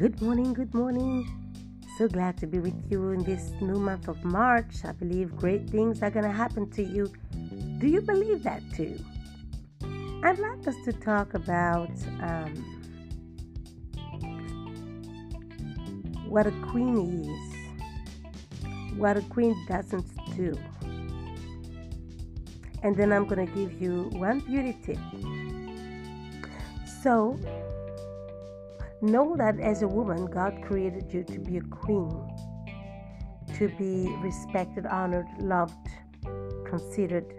Good morning, good morning. So glad to be with you in this new month of March. I believe great things are going to happen to you. Do you believe that too? I'd like us to talk about um, what a queen is, what a queen doesn't do. And then I'm going to give you one beauty tip. So, know that as a woman, God created you to be a queen, to be respected, honored, loved, considered,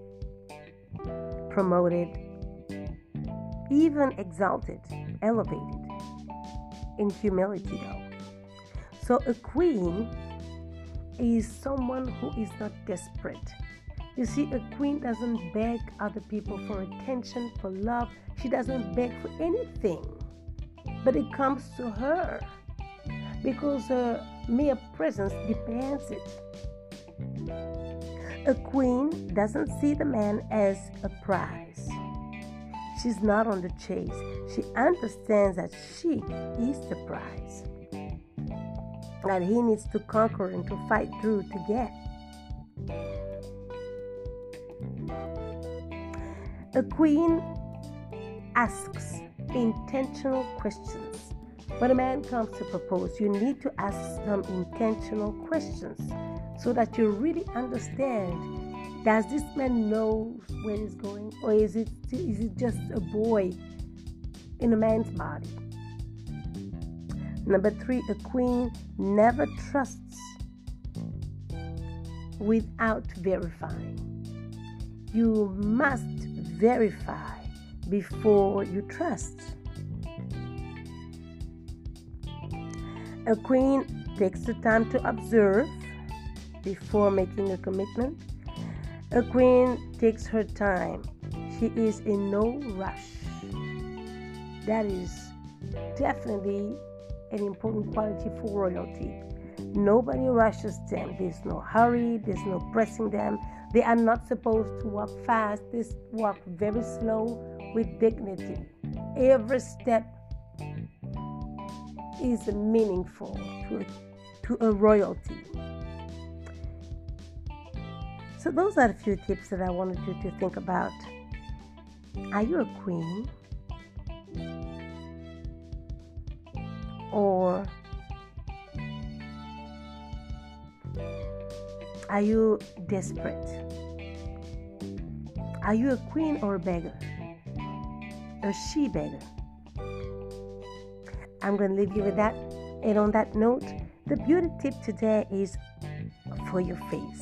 promoted, even exalted, elevated in humility, though. So, a queen is someone who is not desperate. You see, a queen doesn't beg other people for attention, for love. She doesn't beg for anything, but it comes to her because her mere presence demands it. A queen doesn't see the man as a prize. She's not on the chase. She understands that she is the prize that he needs to conquer and to fight through to get. A queen asks intentional questions. When a man comes to propose, you need to ask some intentional questions so that you really understand does this man know where he's going or is it is it just a boy in a man's body? Number three, a queen never trusts without verifying. You must verify before you trust. A queen takes the time to observe before making a commitment. A queen takes her time. She is in no rush. That is definitely an important quality for royalty. Nobody rushes them. There's no hurry, there's no pressing them. They are not supposed to walk fast, they walk very slow with dignity. Every step is meaningful to, to a royalty. So, those are a few tips that I wanted you to think about. Are you a queen? Or are you desperate? Are you a queen or a beggar? A she beggar? I'm going to leave you with that. And on that note, the beauty tip today is for your face.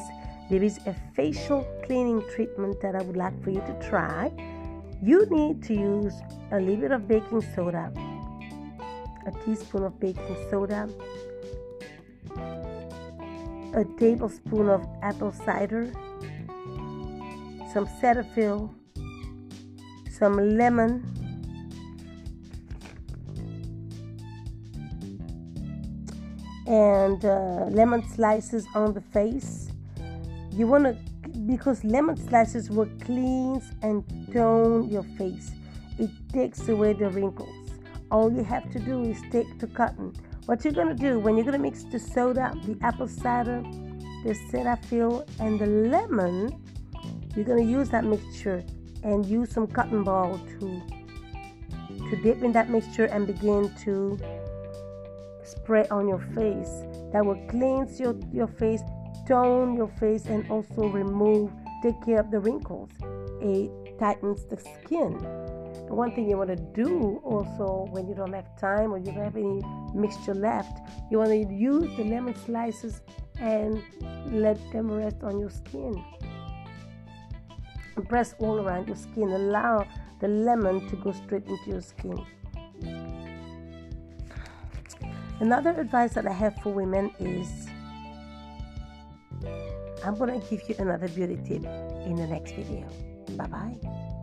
There is a facial cleaning treatment that I would like for you to try. You need to use a little bit of baking soda a teaspoon of baking soda, a tablespoon of apple cider, some Cetaphil, some lemon, and uh, lemon slices on the face. You want to, because lemon slices will cleanse and tone your face. It takes away the wrinkles all you have to do is take the cotton. What you're gonna do when you're gonna mix the soda, the apple cider, the Cetaphil, and the lemon, you're gonna use that mixture and use some cotton ball to to dip in that mixture and begin to spray on your face. That will cleanse your, your face, tone your face, and also remove, take care of the wrinkles. It tightens the skin one thing you want to do also when you don't have time or you don't have any mixture left, you want to use the lemon slices and let them rest on your skin. Press all around your skin. Allow the lemon to go straight into your skin. Another advice that I have for women is I'm going to give you another beauty tip in the next video. Bye bye.